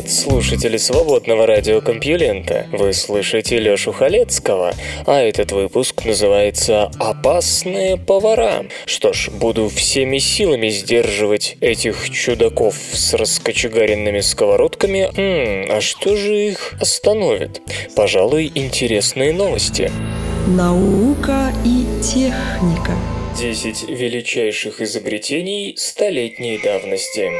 Привет, слушатели свободного радиокомпьюлента! Вы слышите Лёшу Халецкого, а этот выпуск называется «Опасные повара». Что ж, буду всеми силами сдерживать этих чудаков с раскочегаренными сковородками. М, а что же их остановит? Пожалуй, интересные новости. Наука и техника 10 величайших изобретений столетней давности.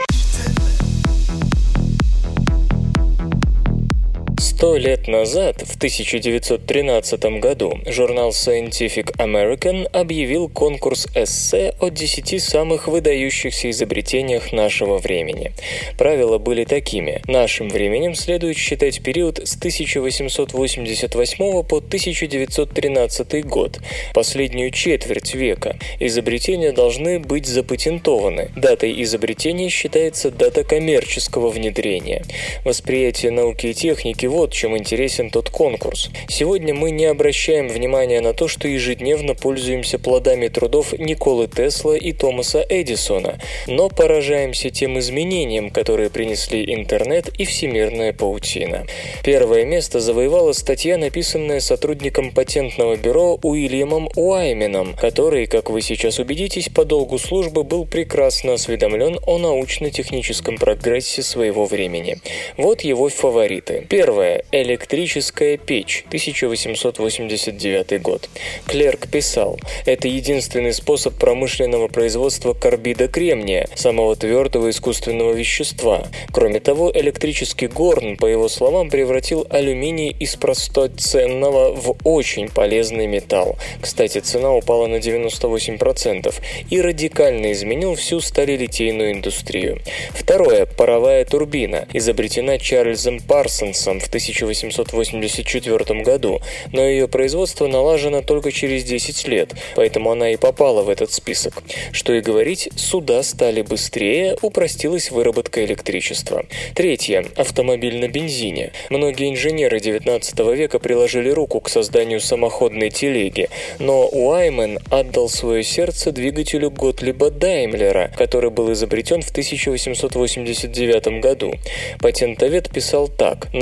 Сто лет назад, в 1913 году, журнал Scientific American объявил конкурс эссе о 10 самых выдающихся изобретениях нашего времени. Правила были такими. Нашим временем следует считать период с 1888 по 1913 год, последнюю четверть века. Изобретения должны быть запатентованы. Датой изобретения считается дата коммерческого внедрения. Восприятие науки и техники – вот чем интересен тот конкурс. Сегодня мы не обращаем внимания на то, что ежедневно пользуемся плодами трудов Николы Тесла и Томаса Эдисона, но поражаемся тем изменениям, которые принесли интернет и всемирная паутина. Первое место завоевала статья, написанная сотрудником патентного бюро Уильямом Уайменом, который, как вы сейчас убедитесь, по долгу службы был прекрасно осведомлен о научно-техническом прогрессе своего времени. Вот его фавориты. Первое. «Электрическая печь», 1889 год. Клерк писал, «Это единственный способ промышленного производства карбида кремния, самого твердого искусственного вещества. Кроме того, электрический горн, по его словам, превратил алюминий из простой ценного в очень полезный металл. Кстати, цена упала на 98% и радикально изменил всю сталелитейную индустрию. Второе. Паровая турбина, изобретена Чарльзом Парсонсом в 1884 году, но ее производство налажено только через 10 лет, поэтому она и попала в этот список. Что и говорить, суда стали быстрее, упростилась выработка электричества. Третье. Автомобиль на бензине. Многие инженеры 19 века приложили руку к созданию самоходной телеги, но Уаймен отдал свое сердце двигателю Готлиба Даймлера, который был изобретен в 1889 году. Патентовед писал так.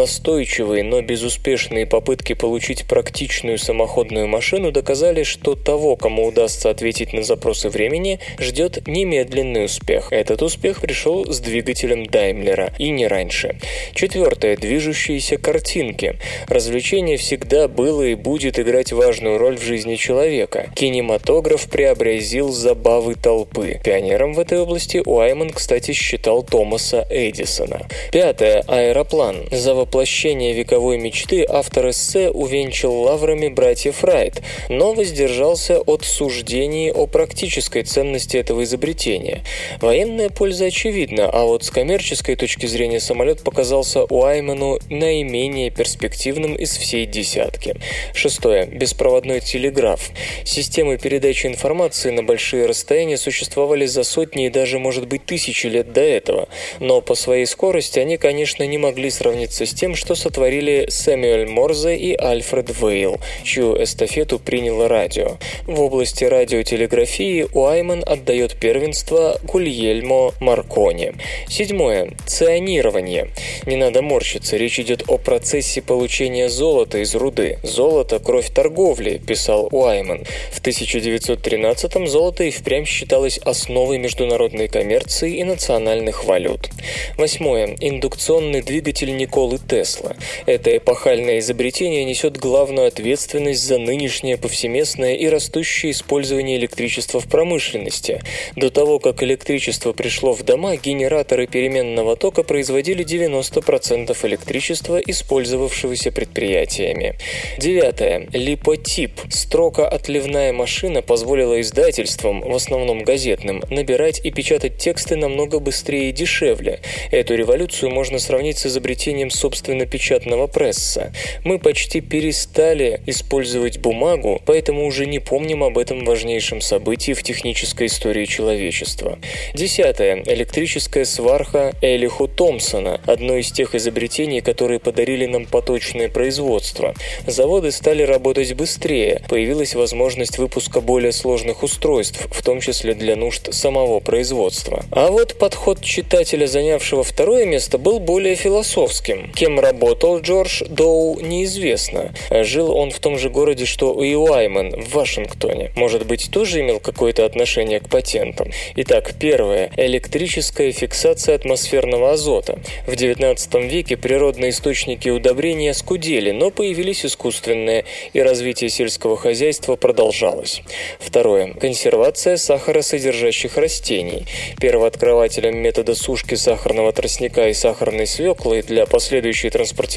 Настойчивые, но безуспешные попытки получить практичную самоходную машину доказали, что того, кому удастся ответить на запросы времени, ждет немедленный успех. Этот успех пришел с двигателем Даймлера, и не раньше. Четвертое. Движущиеся картинки. Развлечение всегда было и будет играть важную роль в жизни человека. Кинематограф преобразил забавы толпы. Пионером в этой области Уайман, кстати, считал Томаса Эдисона. Пятое. Аэроплан. За воплощение вековой мечты автор эссе увенчал лаврами братьев Райт, но воздержался от суждений о практической ценности этого изобретения. Военная польза очевидна, а вот с коммерческой точки зрения самолет показался Уаймену наименее перспективным из всей десятки. Шестое. Беспроводной телеграф. Системы передачи информации на большие расстояния существовали за сотни и даже, может быть, тысячи лет до этого, но по своей скорости они, конечно, не могли сравниться с тем, что сотворили Сэмюэль Морзе и Альфред Вейл, чью эстафету приняло радио. В области радиотелеграфии Уайман отдает первенство Гульельмо Маркони. Седьмое. Ционирование. Не надо морщиться, речь идет о процессе получения золота из руды. Золото – кровь торговли, писал Уайман. В 1913-м золото и впрямь считалось основой международной коммерции и национальных валют. Восьмое. Индукционный двигатель Николы Тесла. Это эпохальное изобретение несет главную ответственность за нынешнее повсеместное и растущее использование электричества в промышленности. До того, как электричество пришло в дома, генераторы переменного тока производили 90% электричества, использовавшегося предприятиями. Девятое. Липотип. Строка-отливная машина позволила издательствам, в основном газетным, набирать и печатать тексты намного быстрее и дешевле. Эту революцию можно сравнить с изобретением собственно печати печатного пресса. Мы почти перестали использовать бумагу, поэтому уже не помним об этом важнейшем событии в технической истории человечества. Десятое. Электрическая сварка Элиху Томпсона, одно из тех изобретений, которые подарили нам поточное производство. Заводы стали работать быстрее, появилась возможность выпуска более сложных устройств, в том числе для нужд самого производства. А вот подход читателя, занявшего второе место, был более философским. Кем работал Джордж Доу, неизвестно. Жил он в том же городе, что и Уайман, в Вашингтоне. Может быть, тоже имел какое-то отношение к патентам. Итак, первое. Электрическая фиксация атмосферного азота. В XIX веке природные источники удобрения скудели, но появились искусственные, и развитие сельского хозяйства продолжалось. Второе. Консервация сахаросодержащих растений. Первооткрывателем метода сушки сахарного тростника и сахарной свеклы для последующей транспортировки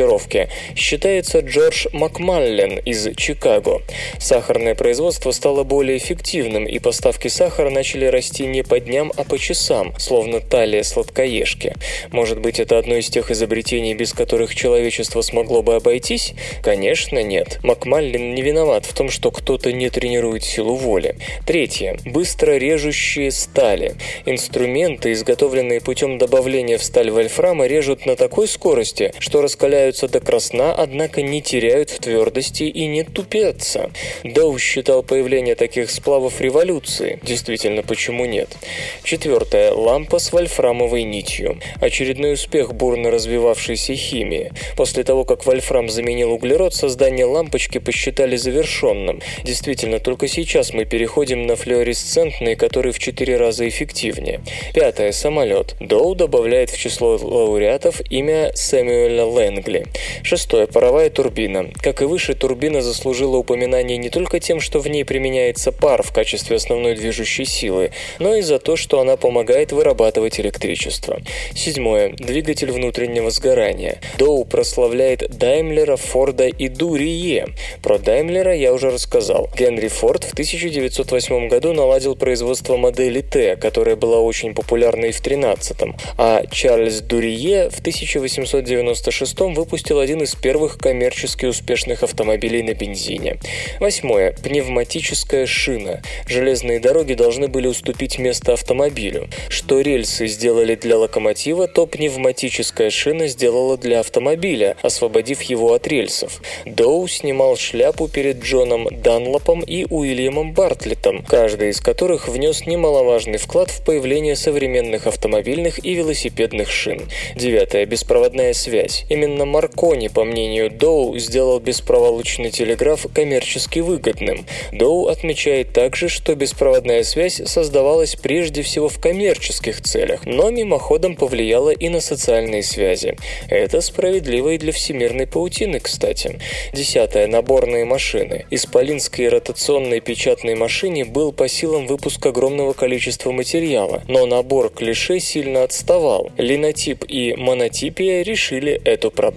считается Джордж Макмаллен из Чикаго. Сахарное производство стало более эффективным, и поставки сахара начали расти не по дням, а по часам, словно талия сладкоежки. Может быть, это одно из тех изобретений, без которых человечество смогло бы обойтись? Конечно, нет. Макмаллен не виноват в том, что кто-то не тренирует силу воли. Третье. Быстро режущие стали. Инструменты, изготовленные путем добавления в сталь вольфрама, режут на такой скорости, что раскаляются до красна, однако не теряют в твердости и не тупятся. Доу считал появление таких сплавов революцией. Действительно, почему нет? Четвертое. Лампа с вольфрамовой нитью. Очередной успех бурно развивавшейся химии. После того, как вольфрам заменил углерод, создание лампочки посчитали завершенным. Действительно, только сейчас мы переходим на флуоресцентные, которые в четыре раза эффективнее. Пятое. Самолет. Доу добавляет в число лауреатов имя Сэмюэля Лэнгли. Шестое. Паровая турбина. Как и выше, турбина заслужила упоминание не только тем, что в ней применяется пар в качестве основной движущей силы, но и за то, что она помогает вырабатывать электричество. Седьмое. Двигатель внутреннего сгорания. Доу прославляет Даймлера, Форда и Дурие. Про Даймлера я уже рассказал. Генри Форд в 1908 году наладил производство модели Т, которая была очень популярна и в 13-м, а Чарльз Дурие в 1896 выпустил один из первых коммерчески успешных автомобилей на бензине. Восьмое. Пневматическая шина. Железные дороги должны были уступить место автомобилю. Что рельсы сделали для локомотива, то пневматическая шина сделала для автомобиля, освободив его от рельсов. Доу снимал шляпу перед Джоном Данлопом и Уильямом Бартлетом, каждый из которых внес немаловажный вклад в появление современных автомобильных и велосипедных шин. Девятое. Беспроводная связь. Именно Маркони, по мнению Доу, сделал беспроволочный телеграф коммерчески выгодным. Доу отмечает также, что беспроводная связь создавалась прежде всего в коммерческих целях, но мимоходом повлияла и на социальные связи. Это справедливо и для всемирной паутины, кстати. Десятое. Наборные машины. Исполинской ротационной печатной машине был по силам выпуск огромного количества материала, но набор клише сильно отставал. Линотип и монотипия решили эту проблему.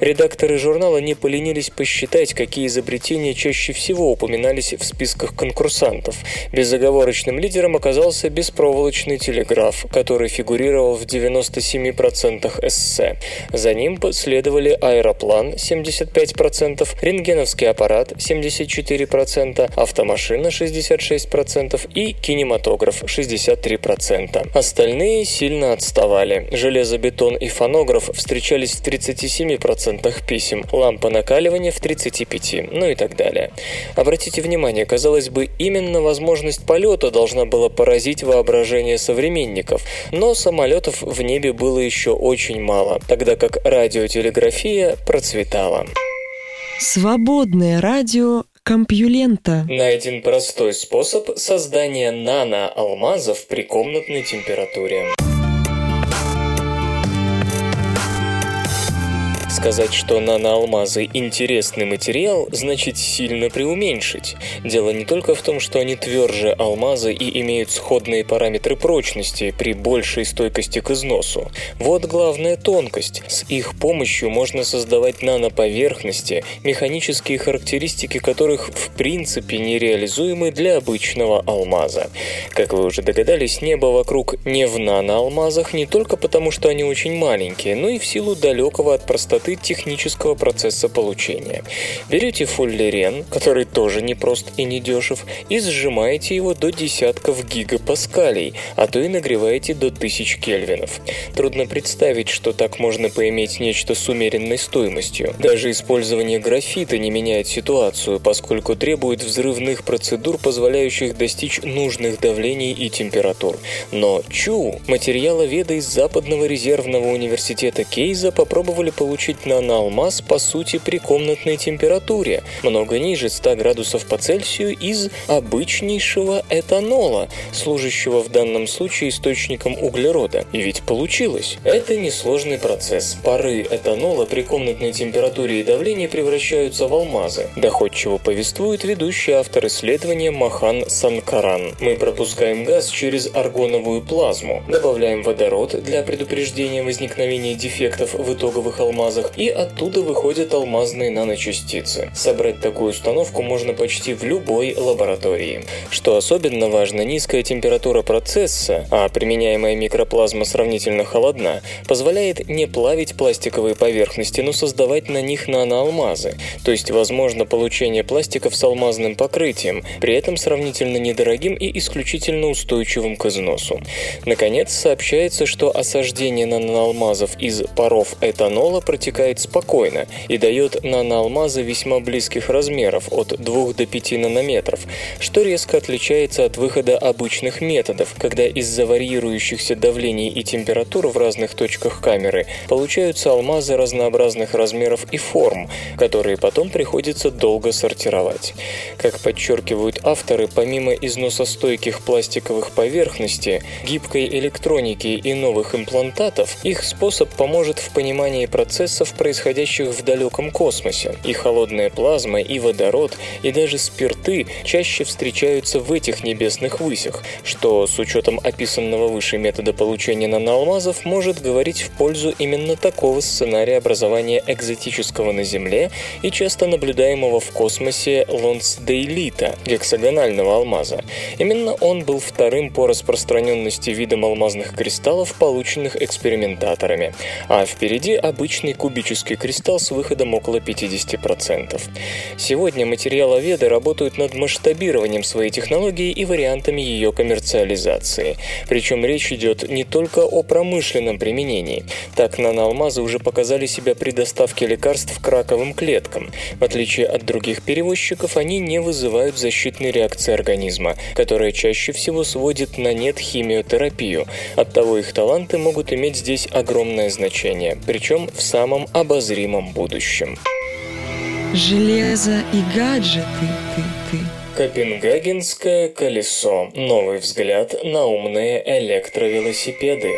Редакторы журнала не поленились посчитать, какие изобретения чаще всего упоминались в списках конкурсантов. Безоговорочным лидером оказался беспроволочный телеграф, который фигурировал в 97% эссе. За ним последовали аэроплан 75%, рентгеновский аппарат 74%, автомашина 66% и кинематограф 63%. Остальные сильно отставали. Железобетон и фонограф встречались в 37% писем, лампа накаливания в 35%, ну и так далее. Обратите внимание, казалось бы, именно возможность полета должна была поразить воображение современников, но самолетов в небе было еще очень мало, тогда как радиотелеграфия процветала. Свободное радио Компьюлента. Найден простой способ создания нано-алмазов при комнатной температуре. Сказать, что наноалмазы – интересный материал, значит сильно преуменьшить. Дело не только в том, что они тверже алмаза и имеют сходные параметры прочности при большей стойкости к износу. Вот главная тонкость. С их помощью можно создавать наноповерхности, механические характеристики которых в принципе нереализуемы для обычного алмаза. Как вы уже догадались, небо вокруг не в наноалмазах не только потому, что они очень маленькие, но и в силу далекого от простоты высоты технического процесса получения. Берете фуллерен, который тоже не прост и не дешев, и сжимаете его до десятков гигапаскалей, а то и нагреваете до 1000 кельвинов. Трудно представить, что так можно поиметь нечто с умеренной стоимостью. Даже использование графита не меняет ситуацию, поскольку требует взрывных процедур, позволяющих достичь нужных давлений и температур. Но ЧУ, материаловеды из Западного резервного университета Кейза попробовали получить наноалмаз по сути при комнатной температуре, много ниже 100 градусов по Цельсию из обычнейшего этанола, служащего в данном случае источником углерода. И ведь получилось. Это несложный процесс. Пары этанола при комнатной температуре и давлении превращаются в алмазы. Доходчиво повествует ведущий автор исследования Махан Санкаран. Мы пропускаем газ через аргоновую плазму, добавляем водород для предупреждения возникновения дефектов в итоговых алмазах, и оттуда выходят алмазные наночастицы. Собрать такую установку можно почти в любой лаборатории. Что особенно важно, низкая температура процесса, а применяемая микроплазма сравнительно холодна, позволяет не плавить пластиковые поверхности, но создавать на них наноалмазы. То есть возможно получение пластиков с алмазным покрытием, при этом сравнительно недорогим и исключительно устойчивым к износу. Наконец, сообщается, что осаждение наноалмазов из паров этанола протекает спокойно и дает наноалмазы весьма близких размеров от 2 до 5 нанометров, что резко отличается от выхода обычных методов, когда из-за варьирующихся давлений и температур в разных точках камеры получаются алмазы разнообразных размеров и форм, которые потом приходится долго сортировать. Как подчеркивают авторы, помимо износостойких пластиковых поверхностей, гибкой электроники и новых имплантатов, их способ поможет в понимании процессов, происходящих в далеком космосе. И холодная плазма, и водород, и даже спирты чаще встречаются в этих небесных высях, что с учетом описанного выше метода получения наноалмазов может говорить в пользу именно такого сценария образования экзотического на Земле и часто наблюдаемого в космосе лонсдейлита, гексагонального алмаза. Именно он был вторым по распространенности видом алмазных кристаллов, полученных экспериментаторами, а впереди обычный кубический кристалл с выходом около 50%. Сегодня материаловеды работают над масштабированием своей технологии и вариантами ее коммерциализации. Причем речь идет не только о промышленном применении. Так наноалмазы уже показали себя при доставке лекарств к раковым клеткам. В отличие от других перевозчиков, они не вызывают защитной реакции организма, которая чаще всего сводит на нет химиотерапию. Оттого их таланты могут иметь здесь огромное значение, причем в самом обозримом будущем. Железо и гаджеты, ты, ты. Копенгагенское колесо. Новый взгляд на умные электровелосипеды.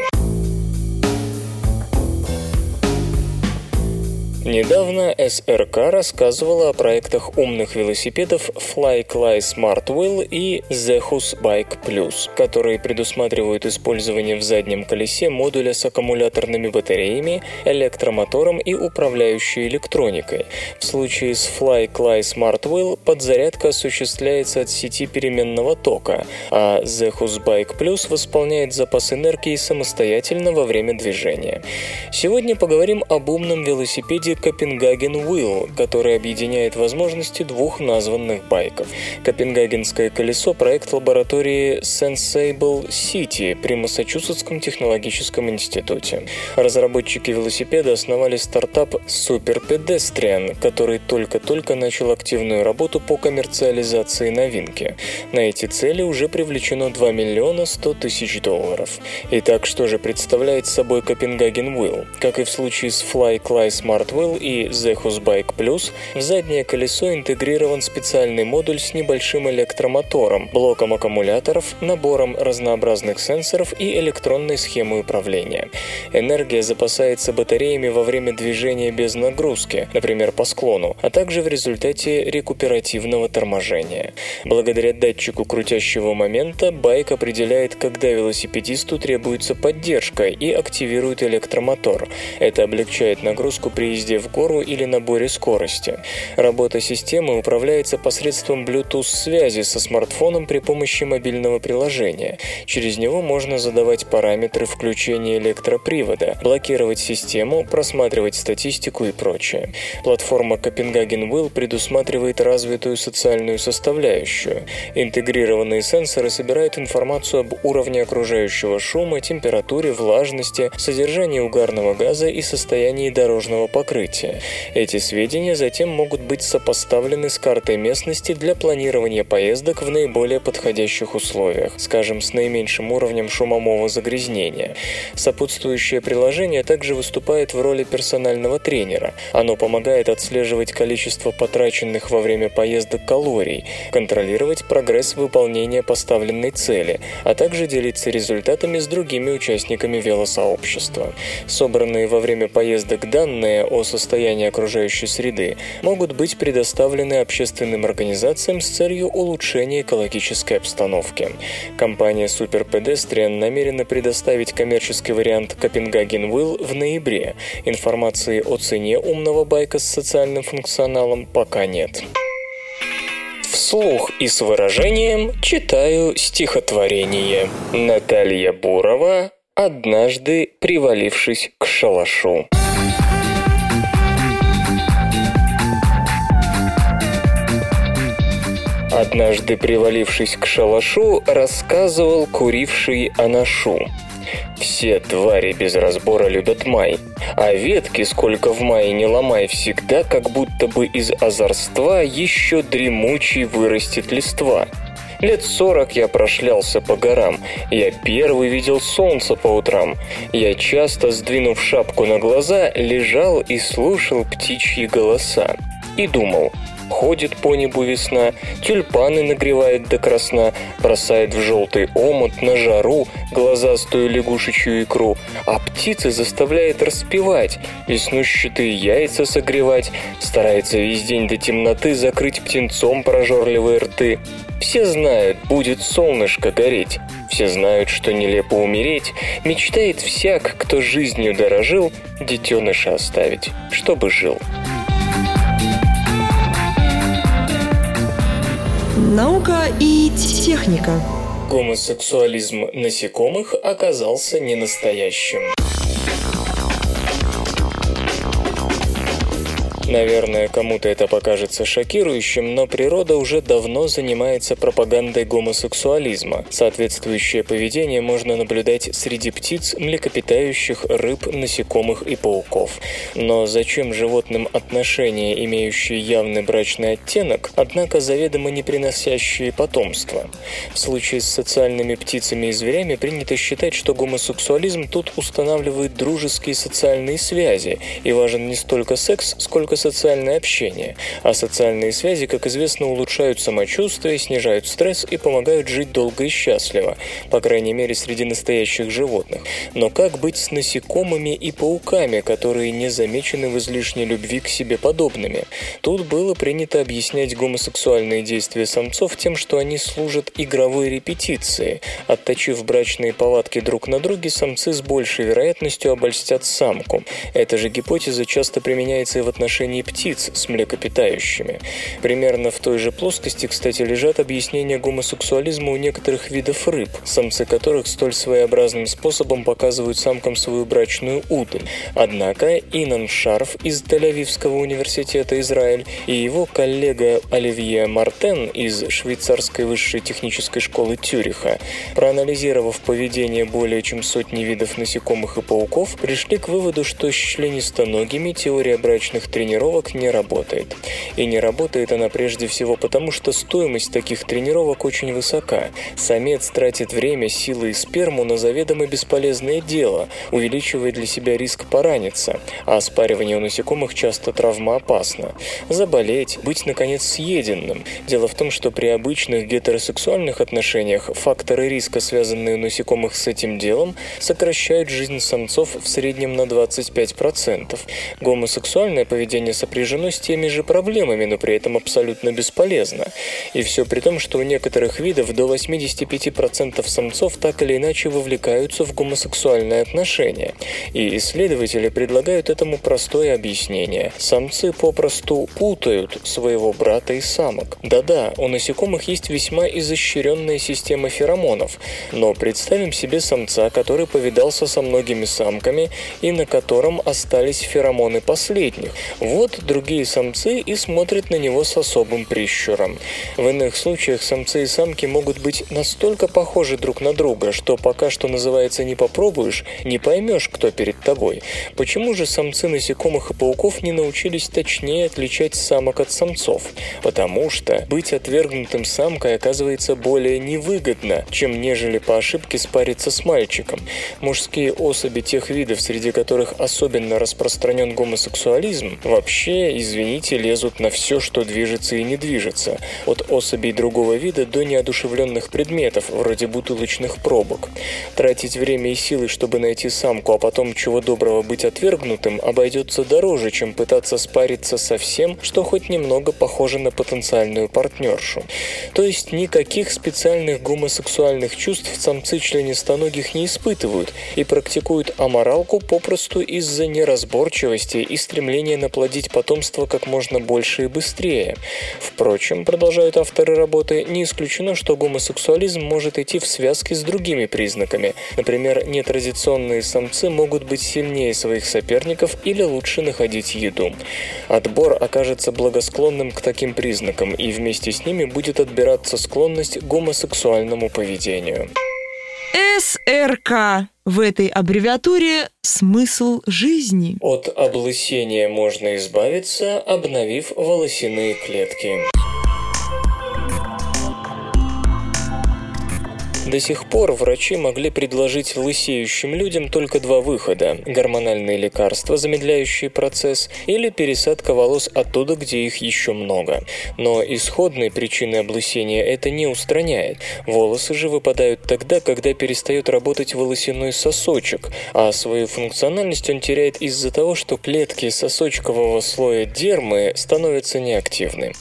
Недавно СРК рассказывала о проектах умных велосипедов FlyCly Smart Wheel и Zehus Bike Plus, которые предусматривают использование в заднем колесе модуля с аккумуляторными батареями, электромотором и управляющей электроникой. В случае с FlyCly Smart Wheel подзарядка осуществляется от сети переменного тока, а Zehus Bike Plus восполняет запас энергии самостоятельно во время движения. Сегодня поговорим об умном велосипеде Копенгаген Wheel, который объединяет возможности двух названных байков. Копенгагенское колесо – проект лаборатории Sensable City при Массачусетском технологическом институте. Разработчики велосипеда основали стартап Super Pedestrian, который только-только начал активную работу по коммерциализации новинки. На эти цели уже привлечено 2 миллиона 100 тысяч долларов. Итак, что же представляет собой Копенгаген Wheel? Как и в случае с Fly Clay Smart Wheel, и Zehus Bike Plus в заднее колесо интегрирован специальный модуль с небольшим электромотором, блоком аккумуляторов, набором разнообразных сенсоров и электронной схемой управления. Энергия запасается батареями во время движения без нагрузки, например, по склону, а также в результате рекуперативного торможения. Благодаря датчику крутящего момента байк определяет, когда велосипедисту требуется поддержка и активирует электромотор. Это облегчает нагрузку при езде езде в гору или наборе скорости. Работа системы управляется посредством Bluetooth-связи со смартфоном при помощи мобильного приложения. Через него можно задавать параметры включения электропривода, блокировать систему, просматривать статистику и прочее. Платформа Copenhagen Will предусматривает развитую социальную составляющую. Интегрированные сенсоры собирают информацию об уровне окружающего шума, температуре, влажности, содержании угарного газа и состоянии дорожного покрытия. Эти сведения затем могут быть сопоставлены с картой местности для планирования поездок в наиболее подходящих условиях, скажем, с наименьшим уровнем шумового загрязнения. Сопутствующее приложение также выступает в роли персонального тренера. Оно помогает отслеживать количество потраченных во время поездок калорий, контролировать прогресс выполнения поставленной цели, а также делиться результатами с другими участниками велосообщества. Собранные во время поездок данные о состоянии окружающей среды могут быть предоставлены общественным организациям с целью улучшения экологической обстановки. Компания Super Pedestrian намерена предоставить коммерческий вариант Copenhagen Will в ноябре. Информации о цене умного байка с социальным функционалом пока нет. Вслух и с выражением читаю стихотворение. Наталья Бурова однажды привалившись к шалашу. Однажды привалившись к шалашу, рассказывал куривший анашу. Все твари без разбора любят май, а ветки, сколько в мае не ломай, всегда как будто бы из озорства еще дремучий вырастет листва. Лет сорок я прошлялся по горам. Я первый видел солнце по утрам. Я часто, сдвинув шапку на глаза, лежал и слушал птичьи голоса. И думал, Ходит по небу весна, тюльпаны нагревает до красна, бросает в желтый омут на жару глазастую лягушечью икру, а птицы заставляет распевать, веснущатые яйца согревать, старается весь день до темноты закрыть птенцом прожорливые рты. Все знают, будет солнышко гореть. Все знают, что нелепо умереть. Мечтает всяк, кто жизнью дорожил, детеныша оставить, чтобы жил. Наука и техника. Гомосексуализм насекомых оказался не Наверное, кому-то это покажется шокирующим, но природа уже давно занимается пропагандой гомосексуализма. Соответствующее поведение можно наблюдать среди птиц, млекопитающих, рыб, насекомых и пауков. Но зачем животным отношения, имеющие явный брачный оттенок, однако заведомо не приносящие потомство? В случае с социальными птицами и зверями принято считать, что гомосексуализм тут устанавливает дружеские социальные связи, и важен не столько секс, сколько социальное общение, а социальные связи, как известно, улучшают самочувствие, снижают стресс и помогают жить долго и счастливо, по крайней мере среди настоящих животных. Но как быть с насекомыми и пауками, которые не замечены в излишней любви к себе подобными? Тут было принято объяснять гомосексуальные действия самцов тем, что они служат игровой репетицией. Отточив брачные повадки друг на друге, самцы с большей вероятностью обольстят самку. Эта же гипотеза часто применяется и в отношении отношении птиц с млекопитающими. Примерно в той же плоскости, кстати, лежат объяснения гомосексуализма у некоторых видов рыб, самцы которых столь своеобразным способом показывают самкам свою брачную удаль. Однако Инан Шарф из Тель-Авивского университета Израиль и его коллега Оливье Мартен из швейцарской высшей технической школы Тюриха, проанализировав поведение более чем сотни видов насекомых и пауков, пришли к выводу, что с членистоногими теория брачных тренировок тренировок не работает. И не работает она прежде всего потому, что стоимость таких тренировок очень высока. Самец тратит время, силы и сперму на заведомо бесполезное дело, увеличивая для себя риск пораниться, а спаривание у насекомых часто травмоопасно. Заболеть, быть, наконец, съеденным. Дело в том, что при обычных гетеросексуальных отношениях факторы риска, связанные у насекомых с этим делом, сокращают жизнь самцов в среднем на 25%. Гомосексуальное поведение исследование сопряжено с теми же проблемами, но при этом абсолютно бесполезно. И все при том, что у некоторых видов до 85% самцов так или иначе вовлекаются в гомосексуальные отношения. И исследователи предлагают этому простое объяснение. Самцы попросту путают своего брата и самок. Да-да, у насекомых есть весьма изощренная система феромонов, но представим себе самца, который повидался со многими самками и на котором остались феромоны последних. Вот другие самцы и смотрят на него с особым прищуром. В иных случаях самцы и самки могут быть настолько похожи друг на друга, что пока что называется не попробуешь, не поймешь, кто перед тобой. Почему же самцы насекомых и пауков не научились точнее отличать самок от самцов? Потому что быть отвергнутым самкой оказывается более невыгодно, чем нежели по ошибке спариться с мальчиком. Мужские особи тех видов, среди которых особенно распространен гомосексуализм, вообще, извините, лезут на все, что движется и не движется. От особей другого вида до неодушевленных предметов, вроде бутылочных пробок. Тратить время и силы, чтобы найти самку, а потом чего доброго быть отвергнутым, обойдется дороже, чем пытаться спариться со всем, что хоть немного похоже на потенциальную партнершу. То есть никаких специальных гомосексуальных чувств самцы членистоногих не испытывают и практикуют аморалку попросту из-за неразборчивости и стремления наплодить потомство как можно больше и быстрее. Впрочем, продолжают авторы работы, не исключено, что гомосексуализм может идти в связке с другими признаками. Например, нетрадиционные самцы могут быть сильнее своих соперников или лучше находить еду. Отбор окажется благосклонным к таким признакам, и вместе с ними будет отбираться склонность к гомосексуальному поведению. СРК. В этой аббревиатуре смысл жизни. От облысения можно избавиться, обновив волосяные клетки. До сих пор врачи могли предложить лысеющим людям только два выхода – гормональные лекарства, замедляющие процесс, или пересадка волос оттуда, где их еще много. Но исходной причины облысения это не устраняет. Волосы же выпадают тогда, когда перестает работать волосяной сосочек, а свою функциональность он теряет из-за того, что клетки сосочкового слоя дермы становятся неактивны.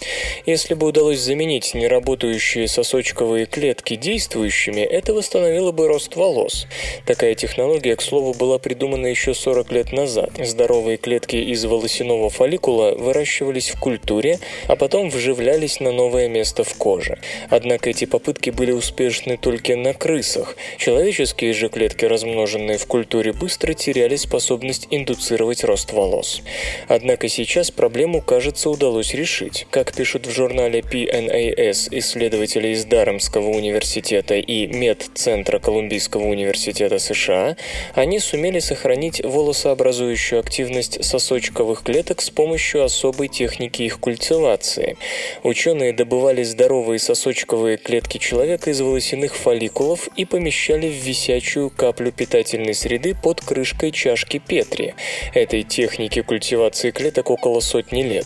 Если бы удалось заменить неработающие сосочковые клетки действующими, это восстановило бы рост волос. Такая технология, к слову, была придумана еще 40 лет назад. Здоровые клетки из волосяного фолликула выращивались в культуре, а потом вживлялись на новое место в коже. Однако эти попытки были успешны только на крысах. Человеческие же клетки, размноженные в культуре, быстро теряли способность индуцировать рост волос. Однако сейчас проблему, кажется, удалось решить. Как пишут в журнале PNAS исследователи из Дарамского университета и медцентра Колумбийского университета США, они сумели сохранить волосообразующую активность сосочковых клеток с помощью особой техники их культивации. Ученые добывали здоровые сосочковые клетки человека из волосяных фолликулов и помещали в висячую каплю питательной среды под крышкой чашки Петри. Этой технике культивации клеток около сотни лет.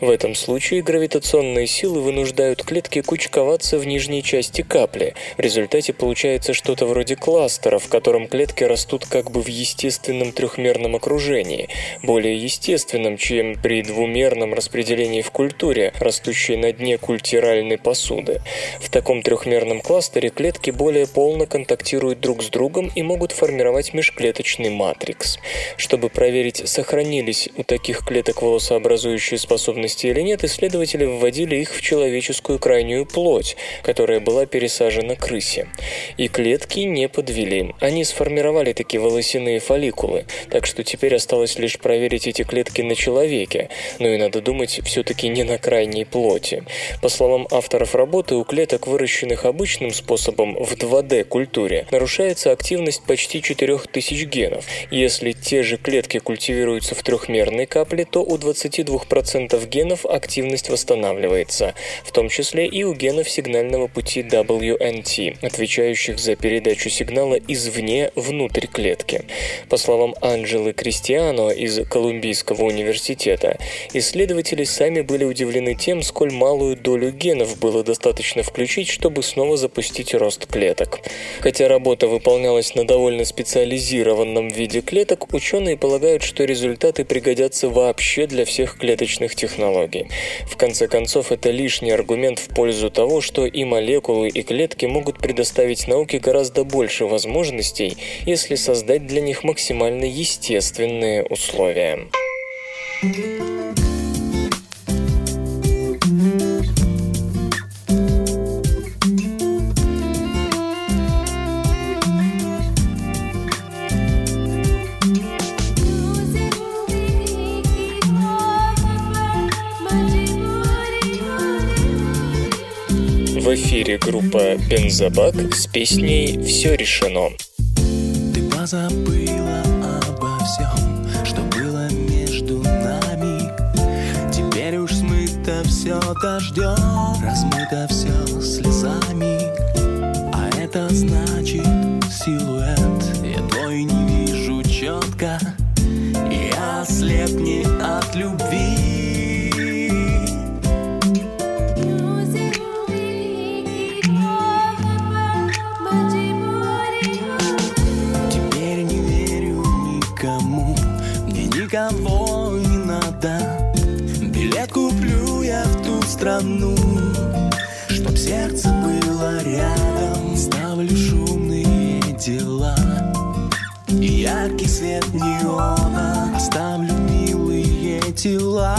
В этом случае гравитационные силы вынуждают клетки кучковаться в нижней части капли. В результате результате получается что-то вроде кластера, в котором клетки растут как бы в естественном трехмерном окружении, более естественном, чем при двумерном распределении в культуре, растущей на дне культуральной посуды. В таком трехмерном кластере клетки более полно контактируют друг с другом и могут формировать межклеточный матрикс. Чтобы проверить, сохранились у таких клеток волосообразующие способности или нет, исследователи вводили их в человеческую крайнюю плоть, которая была пересажена крысе. И клетки не подвели. Они сформировали такие волосяные фолликулы, так что теперь осталось лишь проверить эти клетки на человеке, но и надо думать все-таки не на крайней плоти. По словам авторов работы, у клеток, выращенных обычным способом в 2D-культуре, нарушается активность почти 4000 генов. Если те же клетки культивируются в трехмерной капле, то у 22% генов активность восстанавливается, в том числе и у генов сигнального пути WNT отвечающих за передачу сигнала извне внутрь клетки. По словам Анджелы Кристиано из Колумбийского университета, исследователи сами были удивлены тем, сколь малую долю генов было достаточно включить, чтобы снова запустить рост клеток. Хотя работа выполнялась на довольно специализированном виде клеток, ученые полагают, что результаты пригодятся вообще для всех клеточных технологий. В конце концов, это лишний аргумент в пользу того, что и молекулы, и клетки могут предоставить науке гораздо больше возможностей, если создать для них максимально естественные условия. Эфире группа «Бензобак» с песней «Все решено». Ты позабыла обо всем, что было между нами. Теперь уж смыто все дождем, размыто все слезами. А это значит силуэт, я твой не вижу четко. Я ослепни страну, чтоб сердце было рядом. Ставлю шумные дела и яркий свет неона. Оставлю милые тела.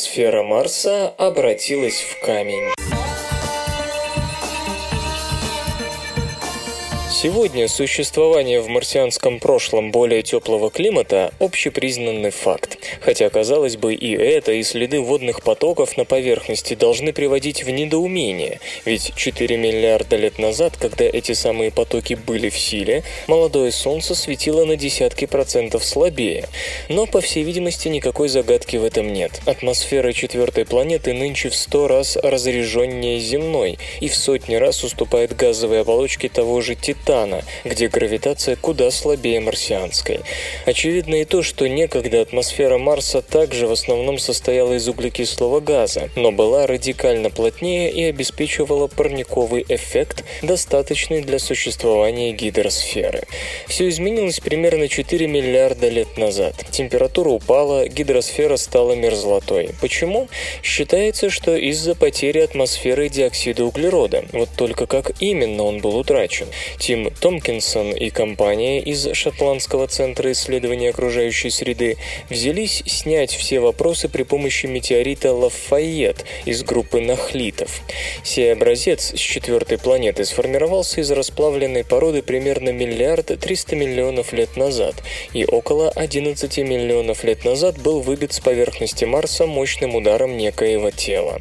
Атмосфера Марса обратилась в камень. Сегодня существование в марсианском прошлом более теплого климата – общепризнанный факт. Хотя, казалось бы, и это, и следы водных потоков на поверхности должны приводить в недоумение, ведь 4 миллиарда лет назад, когда эти самые потоки были в силе, молодое Солнце светило на десятки процентов слабее. Но, по всей видимости, никакой загадки в этом нет. Атмосфера четвертой планеты нынче в 100 раз разреженнее земной и в сотни раз уступает газовой оболочке того же Титана, где гравитация куда слабее марсианской. Очевидно и то, что некогда атмосфера Марса также в основном состояла из углекислого газа, но была радикально плотнее и обеспечивала парниковый эффект, достаточный для существования гидросферы. Все изменилось примерно 4 миллиарда лет назад. Температура упала, гидросфера стала мерзлотой. Почему? Считается, что из-за потери атмосферы диоксида углерода. Вот только как именно он был утрачен? Тем Тим Томпкинсон и компания из Шотландского центра исследования окружающей среды взялись снять все вопросы при помощи метеорита Лафайет из группы нахлитов. Сей образец с четвертой планеты сформировался из расплавленной породы примерно миллиард триста миллионов лет назад и около 11 миллионов лет назад был выбит с поверхности Марса мощным ударом некоего тела.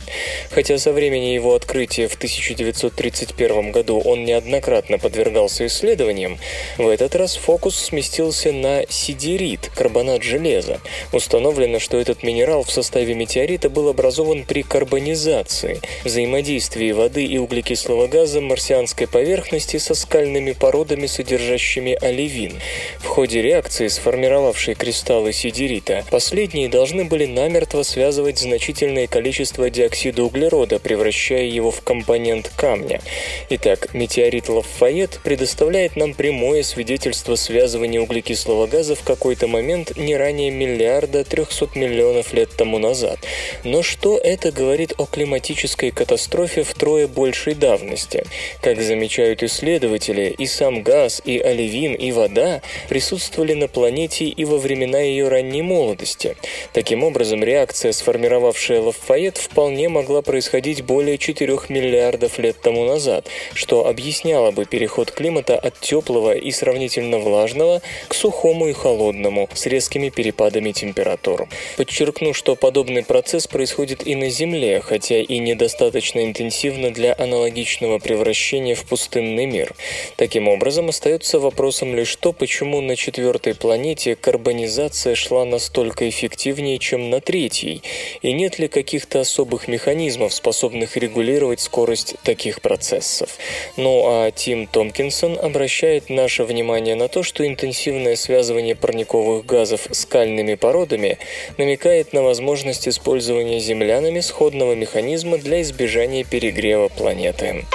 Хотя со времени его открытия в 1931 году он неоднократно подвергался исследованиям, в этот раз фокус сместился на сидерит, карбонат железа. Установлено, что этот минерал в составе метеорита был образован при карбонизации, взаимодействии воды и углекислого газа марсианской поверхности со скальными породами, содержащими оливин. В ходе реакции, сформировавшей кристаллы сидерита, последние должны были намертво связывать значительное количество диоксида углерода, превращая его в компонент камня. Итак, метеорит Лафайет предоставляет нам прямое свидетельство связывания углекислого газа в какой-то момент не ранее миллиарда 300 миллионов лет тому назад. Но что это говорит о климатической катастрофе втрое большей давности? Как замечают исследователи, и сам газ, и оливин, и вода присутствовали на планете и во времена ее ранней молодости. Таким образом, реакция, сформировавшая Лафайет, вполне могла происходить более 4 миллиардов лет тому назад, что объясняло бы переход климата от теплого и сравнительно влажного к сухому и холодному, с резкими перепадами температур. Подчеркну, что подобный процесс происходит и на Земле, хотя и недостаточно интенсивно для аналогичного превращения в пустынный мир. Таким образом, остается вопросом лишь то, почему на четвертой планете карбонизация шла настолько эффективнее, чем на третьей, и нет ли каких-то особых механизмов, способных регулировать скорость таких процессов. Ну а Тим Томпкинсон обращает наше внимание на то, что интенсивное связывание парниковых газов скальными породами намекает на возможность использования землянами сходного механизма для избежания перегрева планеты.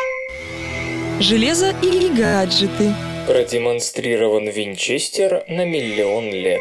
Железо или гаджеты. Продемонстрирован винчестер на миллион лет.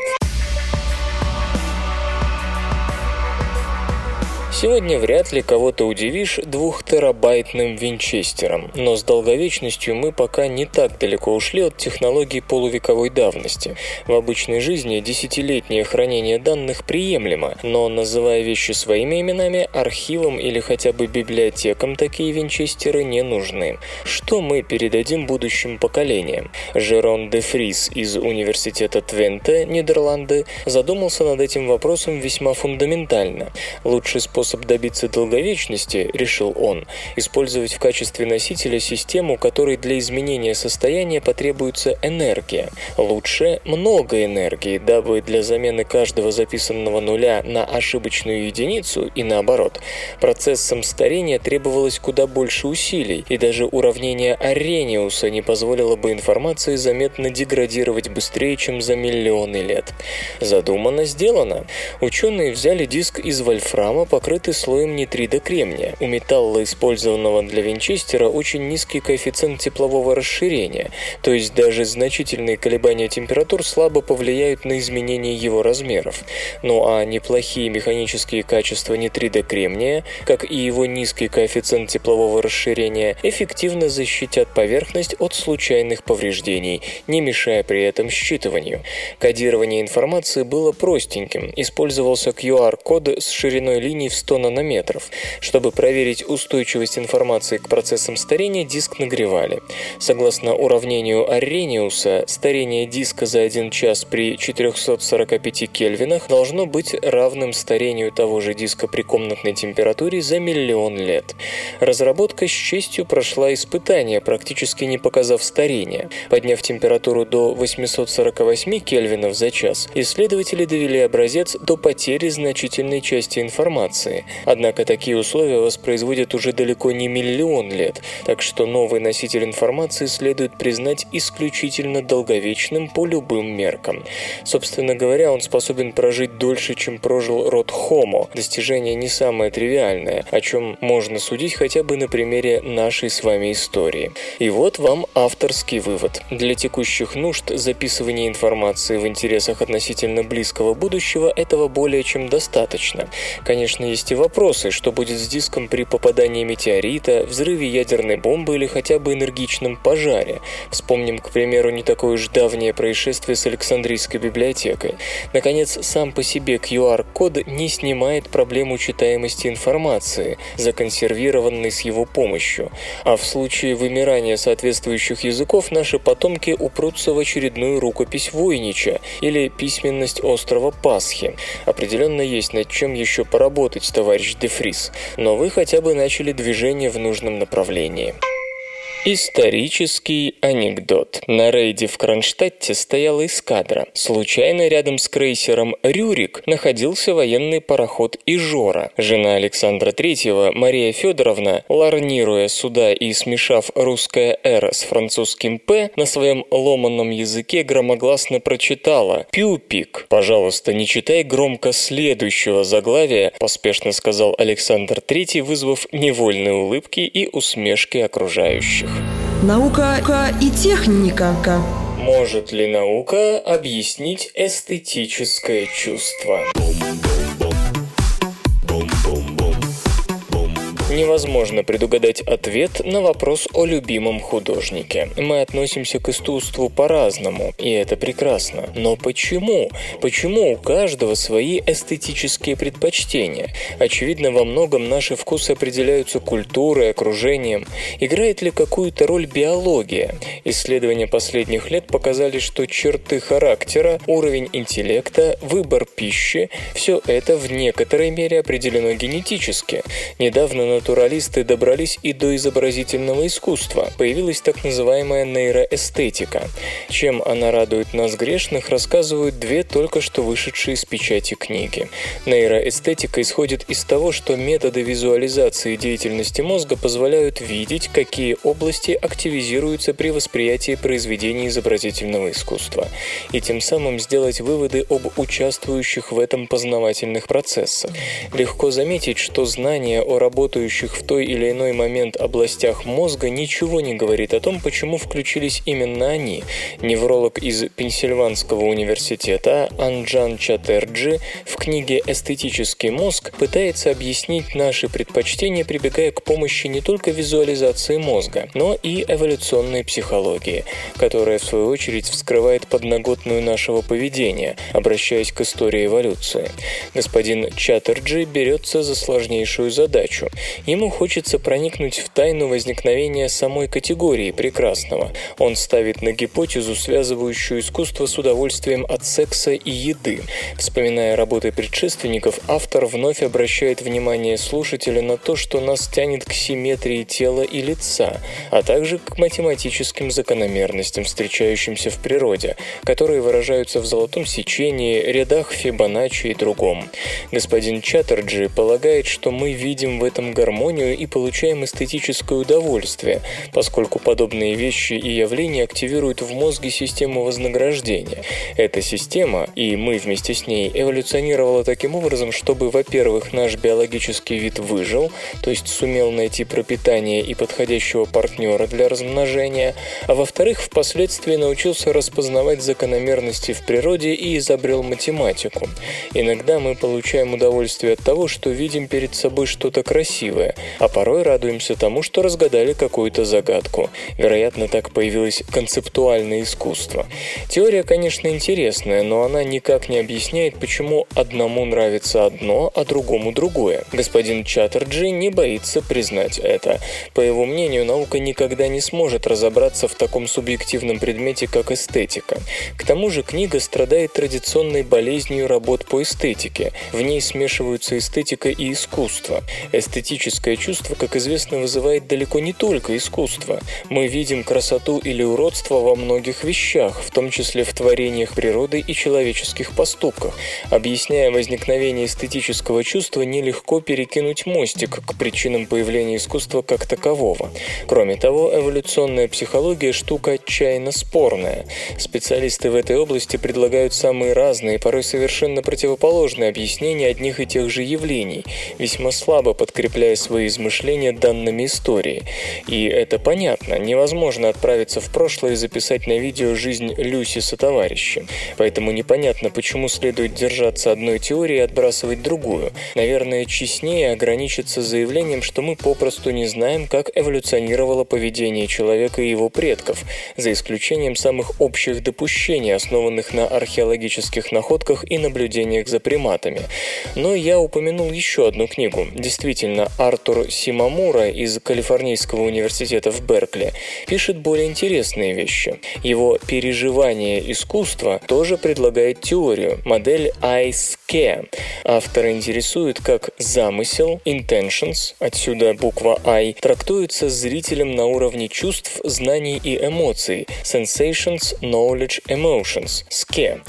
Сегодня вряд ли кого-то удивишь двухтерабайтным винчестером, но с долговечностью мы пока не так далеко ушли от технологий полувековой давности. В обычной жизни десятилетнее хранение данных приемлемо, но называя вещи своими именами, архивом или хотя бы библиотекам такие винчестеры не нужны. Что мы передадим будущим поколениям? Жерон де Фрис из Университета Твенте, Нидерланды, задумался над этим вопросом весьма фундаментально. Лучший способ способ добиться долговечности, решил он, использовать в качестве носителя систему, которой для изменения состояния потребуется энергия. Лучше много энергии, дабы для замены каждого записанного нуля на ошибочную единицу и наоборот, процессом старения требовалось куда больше усилий, и даже уравнение Аррениуса не позволило бы информации заметно деградировать быстрее, чем за миллионы лет. Задумано, сделано. Ученые взяли диск из вольфрама, покрытый покрыты слоем нитрида кремния. У металла, использованного для винчестера, очень низкий коэффициент теплового расширения, то есть даже значительные колебания температур слабо повлияют на изменение его размеров. Ну а неплохие механические качества нитрида кремния, как и его низкий коэффициент теплового расширения, эффективно защитят поверхность от случайных повреждений, не мешая при этом считыванию. Кодирование информации было простеньким. Использовался QR-код с шириной линий в 100 100 нанометров. Чтобы проверить устойчивость информации к процессам старения, диск нагревали. Согласно уравнению Аррениуса, старение диска за 1 час при 445 кельвинах должно быть равным старению того же диска при комнатной температуре за миллион лет. Разработка с честью прошла испытание, практически не показав старения. Подняв температуру до 848 кельвинов за час, исследователи довели образец до потери значительной части информации. Однако такие условия воспроизводят уже далеко не миллион лет, так что новый носитель информации следует признать исключительно долговечным по любым меркам. Собственно говоря, он способен прожить дольше, чем прожил род Homo. Достижение не самое тривиальное, о чем можно судить хотя бы на примере нашей с вами истории. И вот вам авторский вывод. Для текущих нужд записывания информации в интересах относительно близкого будущего этого более чем достаточно. Конечно, есть вынести вопросы, что будет с диском при попадании метеорита, взрыве ядерной бомбы или хотя бы энергичном пожаре. Вспомним, к примеру, не такое уж давнее происшествие с Александрийской библиотекой. Наконец, сам по себе QR-код не снимает проблему читаемости информации, законсервированной с его помощью. А в случае вымирания соответствующих языков наши потомки упрутся в очередную рукопись Войнича или письменность острова Пасхи. Определенно есть над чем еще поработать, товарищ Дефрис, но вы хотя бы начали движение в нужном направлении. Исторический анекдот. На рейде в Кронштадте стояла эскадра. Случайно рядом с крейсером «Рюрик» находился военный пароход «Ижора». Жена Александра III, Мария Федоровна, ларнируя суда и смешав русское «Р» с французским «П», на своем ломанном языке громогласно прочитала «Пюпик». «Пожалуйста, не читай громко следующего заглавия», поспешно сказал Александр III, вызвав невольные улыбки и усмешки окружающих. Наука и техника. Может ли наука объяснить эстетическое чувство? Невозможно предугадать ответ на вопрос о любимом художнике. Мы относимся к искусству по-разному, и это прекрасно. Но почему? Почему у каждого свои эстетические предпочтения? Очевидно, во многом наши вкусы определяются культурой, окружением. Играет ли какую-то роль биология? Исследования последних лет показали, что черты характера, уровень интеллекта, выбор пищи – все это в некоторой мере определено генетически. Недавно на натуралисты добрались и до изобразительного искусства. Появилась так называемая нейроэстетика. Чем она радует нас грешных, рассказывают две только что вышедшие из печати книги. Нейроэстетика исходит из того, что методы визуализации деятельности мозга позволяют видеть, какие области активизируются при восприятии произведений изобразительного искусства, и тем самым сделать выводы об участвующих в этом познавательных процессах. Легко заметить, что знание о работающих действующих в той или иной момент областях мозга ничего не говорит о том, почему включились именно они. Невролог из Пенсильванского университета Анджан Чатерджи в книге «Эстетический мозг» пытается объяснить наши предпочтения, прибегая к помощи не только визуализации мозга, но и эволюционной психологии, которая, в свою очередь, вскрывает подноготную нашего поведения, обращаясь к истории эволюции. Господин Чаттерджи берется за сложнейшую задачу Ему хочется проникнуть в тайну возникновения самой категории прекрасного. Он ставит на гипотезу, связывающую искусство с удовольствием от секса и еды. Вспоминая работы предшественников, автор вновь обращает внимание слушателя на то, что нас тянет к симметрии тела и лица, а также к математическим закономерностям, встречающимся в природе, которые выражаются в золотом сечении, рядах Фибоначчи и другом. Господин Чаттерджи полагает, что мы видим в этом гармонию гармонию и получаем эстетическое удовольствие, поскольку подобные вещи и явления активируют в мозге систему вознаграждения. Эта система, и мы вместе с ней, эволюционировала таким образом, чтобы, во-первых, наш биологический вид выжил, то есть сумел найти пропитание и подходящего партнера для размножения, а во-вторых, впоследствии научился распознавать закономерности в природе и изобрел математику. Иногда мы получаем удовольствие от того, что видим перед собой что-то красивое, красивое, а порой радуемся тому, что разгадали какую-то загадку. Вероятно, так появилось концептуальное искусство. Теория, конечно, интересная, но она никак не объясняет, почему одному нравится одно, а другому другое. Господин Чаттерджи не боится признать это. По его мнению, наука никогда не сможет разобраться в таком субъективном предмете, как эстетика. К тому же книга страдает традиционной болезнью работ по эстетике. В ней смешиваются эстетика и искусство. Эстетически эстетическое чувство, как известно, вызывает далеко не только искусство. Мы видим красоту или уродство во многих вещах, в том числе в творениях природы и человеческих поступках. Объясняя возникновение эстетического чувства, нелегко перекинуть мостик к причинам появления искусства как такового. Кроме того, эволюционная психология – штука отчаянно спорная. Специалисты в этой области предлагают самые разные, порой совершенно противоположные объяснения одних и тех же явлений, весьма слабо подкрепляя подкрепляя свои измышления данными истории. И это понятно, невозможно отправиться в прошлое и записать на видео жизнь Люси со товарищем. Поэтому непонятно, почему следует держаться одной теории и отбрасывать другую. Наверное, честнее ограничиться заявлением, что мы попросту не знаем, как эволюционировало поведение человека и его предков, за исключением самых общих допущений, основанных на археологических находках и наблюдениях за приматами. Но я упомянул еще одну книгу. Действительно, Артур Симамура из Калифорнийского университета в Беркли пишет более интересные вещи. Его «Переживание искусства» тоже предлагает теорию, модель ISK. Автора интересует, как замысел, intentions, отсюда буква I, трактуется зрителем на уровне чувств, знаний и эмоций, sensations, knowledge, emotions, SKE.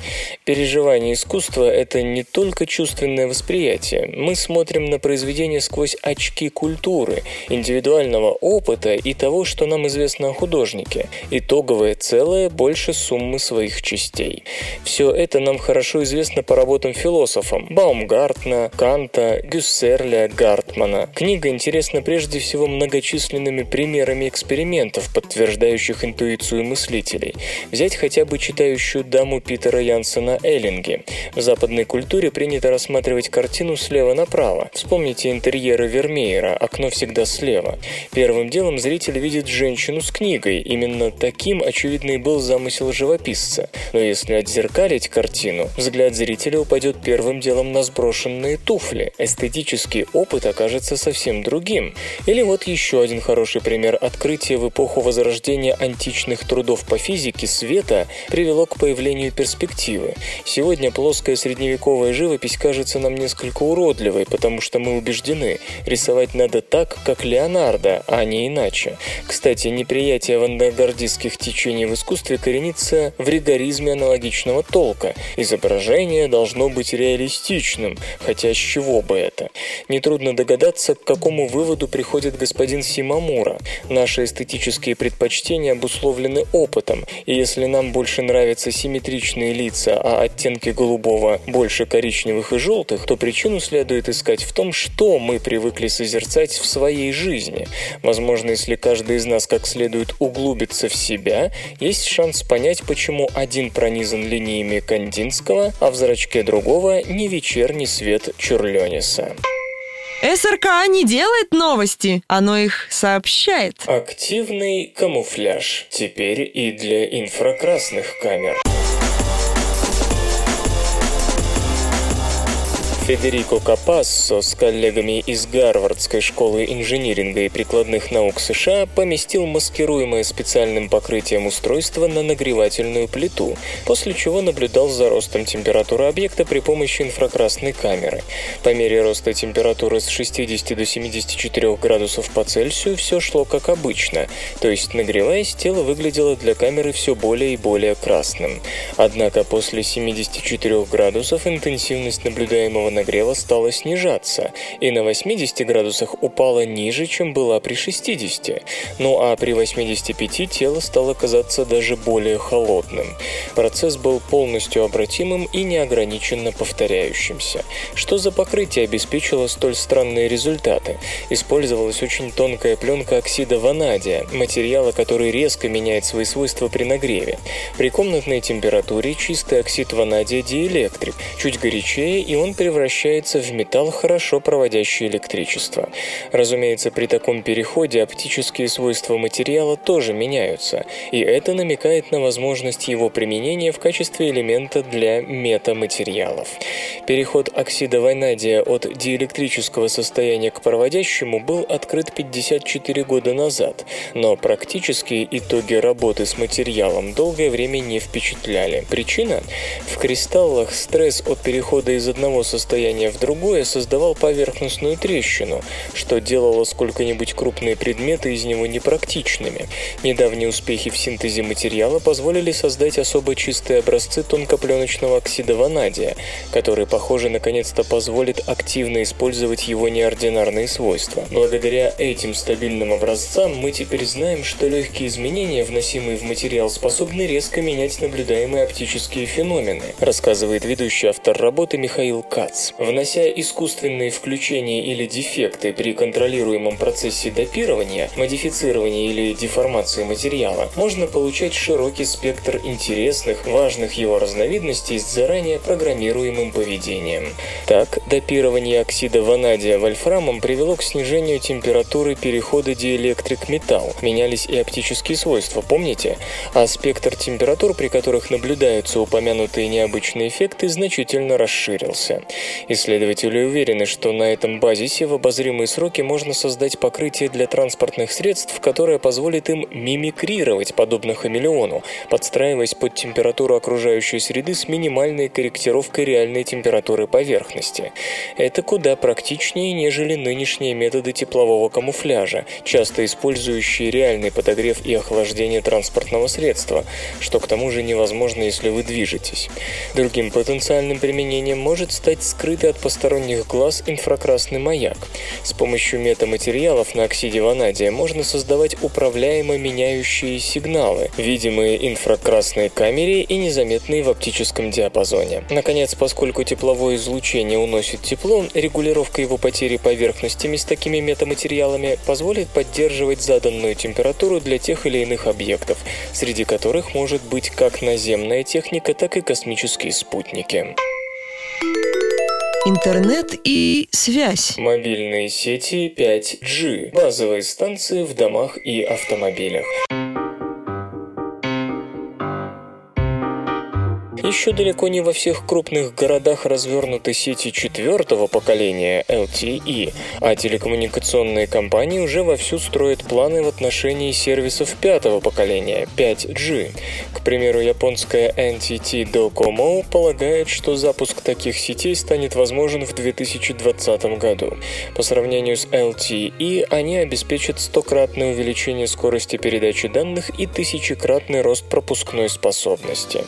Переживание искусства – это не только чувственное восприятие. Мы смотрим на произведение сквозь очки культуры, индивидуального опыта и того, что нам известно о художнике. Итоговое целое больше суммы своих частей. Все это нам хорошо известно по работам философов Баумгартна, Канта, Гюссерля, Гартмана. Книга интересна прежде всего многочисленными примерами экспериментов, подтверждающих интуицию мыслителей. Взять хотя бы читающую даму Питера Янсена Эллинги. В западной культуре принято рассматривать картину слева направо. Вспомните интерьеры Вермеера «Окно всегда слева». Первым делом зритель видит женщину с книгой. Именно таким, очевидно, и был замысел живописца. Но если отзеркалить картину, взгляд зрителя упадет первым делом на сброшенные туфли. Эстетический опыт окажется совсем другим. Или вот еще один хороший пример открытия в эпоху возрождения античных трудов по физике света привело к появлению перспективы. Сегодня плоская средневековая живопись кажется нам несколько уродливой, потому что мы убеждены, рисовать надо так, как Леонардо, а не иначе. Кстати, неприятие авангардистских течений в искусстве коренится в ригоризме аналогичного толка. Изображение должно быть реалистичным, хотя с чего бы это? Нетрудно догадаться, к какому выводу приходит господин Симамура. Наши эстетические предпочтения обусловлены опытом, и если нам больше нравятся симметричные лица, а оттенки голубого больше коричневых и желтых, то причину следует искать в том, что мы привыкли созерцать в своей жизни. Возможно, если каждый из нас как следует углубится в себя, есть шанс понять, почему один пронизан линиями Кандинского, а в зрачке другого не вечерний свет Чурлениса. СРК не делает новости, оно их сообщает. Активный камуфляж. Теперь и для инфракрасных камер. Федерико Капассо с коллегами из Гарвардской школы инжиниринга и прикладных наук США поместил маскируемое специальным покрытием устройство на нагревательную плиту, после чего наблюдал за ростом температуры объекта при помощи инфракрасной камеры. По мере роста температуры с 60 до 74 градусов по Цельсию все шло как обычно, то есть нагреваясь, тело выглядело для камеры все более и более красным. Однако после 74 градусов интенсивность наблюдаемого нагрева стала снижаться и на 80 градусах упала ниже, чем была при 60. Ну а при 85 тело стало казаться даже более холодным. Процесс был полностью обратимым и неограниченно повторяющимся. Что за покрытие обеспечило столь странные результаты? Использовалась очень тонкая пленка оксида ванадия, материала, который резко меняет свои свойства при нагреве. При комнатной температуре чистый оксид ванадия диэлектрик. Чуть горячее, и он превращается превращается в металл, хорошо проводящий электричество. Разумеется, при таком переходе оптические свойства материала тоже меняются, и это намекает на возможность его применения в качестве элемента для метаматериалов. Переход оксида ванадия от диэлектрического состояния к проводящему был открыт 54 года назад, но практические итоги работы с материалом долгое время не впечатляли. Причина? В кристаллах стресс от перехода из одного состояния состояние в другое создавал поверхностную трещину, что делало сколько-нибудь крупные предметы из него непрактичными. Недавние успехи в синтезе материала позволили создать особо чистые образцы тонкопленочного оксида ванадия, который, похоже, наконец-то позволит активно использовать его неординарные свойства. Благодаря этим стабильным образцам мы теперь знаем, что легкие изменения, вносимые в материал, способны резко менять наблюдаемые оптические феномены, рассказывает ведущий автор работы Михаил Кац. Внося искусственные включения или дефекты при контролируемом процессе допирования, модифицирования или деформации материала, можно получать широкий спектр интересных, важных его разновидностей с заранее программируемым поведением. Так, допирование оксида ванадия вольфрамом привело к снижению температуры перехода диэлектрик-металл. Менялись и оптические свойства, помните? А спектр температур, при которых наблюдаются упомянутые необычные эффекты, значительно расширился. Исследователи уверены, что на этом базисе в обозримые сроки можно создать покрытие для транспортных средств, которое позволит им мимикрировать подобно хамелеону, подстраиваясь под температуру окружающей среды с минимальной корректировкой реальной температуры поверхности. Это куда практичнее, нежели нынешние методы теплового камуфляжа, часто использующие реальный подогрев и охлаждение транспортного средства, что к тому же невозможно, если вы движетесь. Другим потенциальным применением может стать скрытый от посторонних глаз инфракрасный маяк. С помощью метаматериалов на оксиде ванадия можно создавать управляемо меняющие сигналы, видимые инфракрасной камере и незаметные в оптическом диапазоне. Наконец, поскольку тепловое излучение уносит тепло, регулировка его потери поверхностями с такими метаматериалами позволит поддерживать заданную температуру для тех или иных объектов, среди которых может быть как наземная техника, так и космические спутники. Интернет и связь. Мобильные сети 5G. Базовые станции в домах и автомобилях. Еще далеко не во всех крупных городах развернуты сети четвертого поколения LTE, а телекоммуникационные компании уже вовсю строят планы в отношении сервисов пятого поколения 5G. К примеру, японская NTT Docomo полагает, что запуск таких сетей станет возможен в 2020 году. По сравнению с LTE, они обеспечат стократное увеличение скорости передачи данных и тысячекратный рост пропускной способности.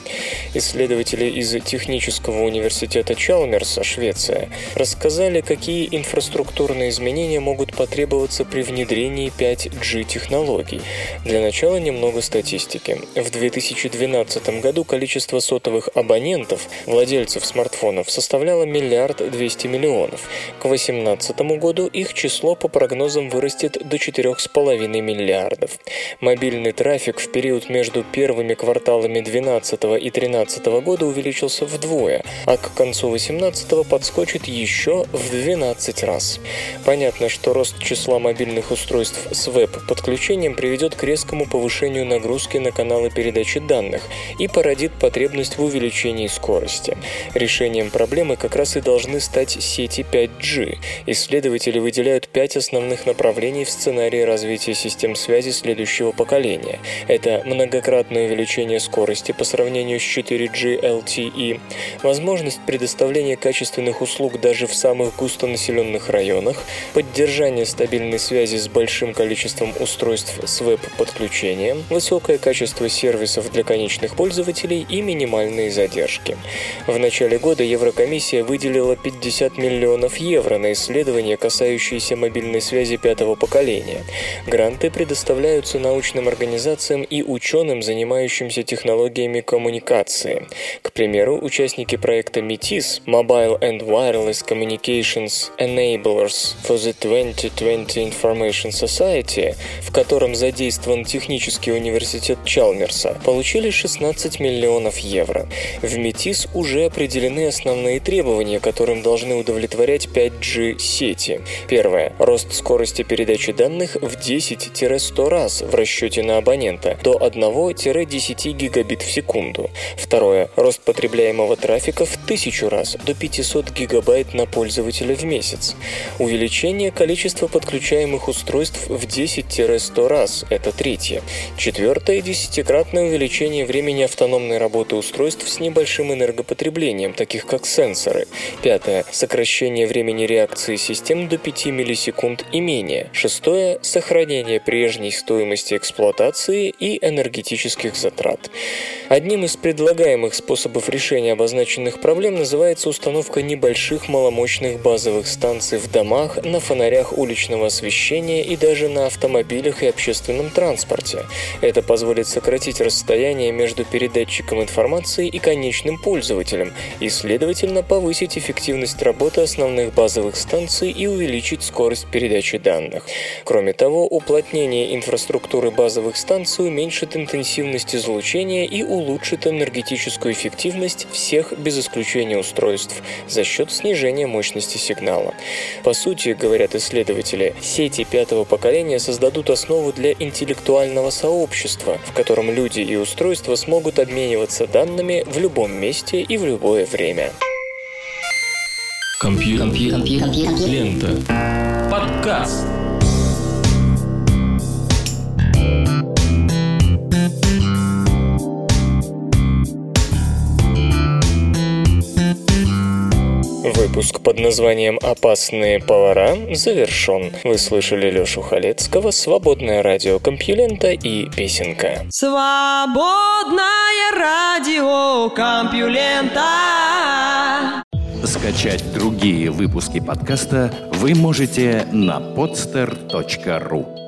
Исследователи исследователи из Технического университета Чалмерса, Швеция, рассказали, какие инфраструктурные изменения могут потребоваться при внедрении 5G технологий. Для начала немного статистики. В 2012 году количество сотовых абонентов, владельцев смартфонов, составляло миллиард двести миллионов. К 2018 году их число по прогнозам вырастет до 4,5 миллиардов. Мобильный трафик в период между первыми кварталами 2012 и 2013 года увеличился вдвое, а к концу 18-го подскочит еще в 12 раз. Понятно, что рост числа мобильных устройств с веб-подключением приведет к резкому повышению нагрузки на каналы передачи данных и породит потребность в увеличении скорости. Решением проблемы как раз и должны стать сети 5G. Исследователи выделяют пять основных направлений в сценарии развития систем связи следующего поколения. Это многократное увеличение скорости по сравнению с 4G LTE, возможность предоставления качественных услуг даже в самых густонаселенных районах, поддержание стабильной связи с большим количеством устройств с веб-подключением, высокое качество сервисов для конечных пользователей и минимальные задержки. В начале года Еврокомиссия выделила 50 миллионов евро на исследования, касающиеся мобильной связи пятого поколения. Гранты предоставляются научным организациям и ученым, занимающимся технологиями коммуникации. К примеру, участники проекта METIS Mobile and Wireless Communications Enablers for the 2020 Information Society, в котором задействован технический университет Чалмерса, получили 16 миллионов евро. В METIS уже определены основные требования, которым должны удовлетворять 5G сети. Первое. Рост скорости передачи данных в 10-100 раз в расчете на абонента до 1-10 гигабит в секунду. Второе. Рост потребляемого трафика в тысячу раз, до 500 гигабайт на пользователя в месяц. Увеличение количества подключаемых устройств в 10-100 раз – это третье. Четвертое – десятикратное увеличение времени автономной работы устройств с небольшим энергопотреблением, таких как сенсоры. Пятое – сокращение времени реакции систем до 5 миллисекунд и менее. Шестое – сохранение прежней стоимости эксплуатации и энергетических затрат. Одним из предлагаемых способов решения обозначенных проблем называется установка небольших маломощных базовых станций в домах, на фонарях уличного освещения и даже на автомобилях и общественном транспорте. Это позволит сократить расстояние между передатчиком информации и конечным пользователем и, следовательно, повысить эффективность работы основных базовых станций и увеличить скорость передачи данных. Кроме того, уплотнение инфраструктуры базовых станций уменьшит интенсивность излучения и улучшит энергетическую эффективность всех без исключения устройств за счет снижения мощности сигнала. По сути, говорят исследователи, сети пятого поколения создадут основу для интеллектуального сообщества, в котором люди и устройства смогут обмениваться данными в любом месте и в любое время. Компьютер. Компьютер. Лента. Подкаст. Выпуск под названием «Опасные повара» завершен. Вы слышали Лешу Халецкого, «Свободное радио Компьюлента» и «Песенка». Свободное радио Компьюлента. Скачать другие выпуски подкаста вы можете на podster.ru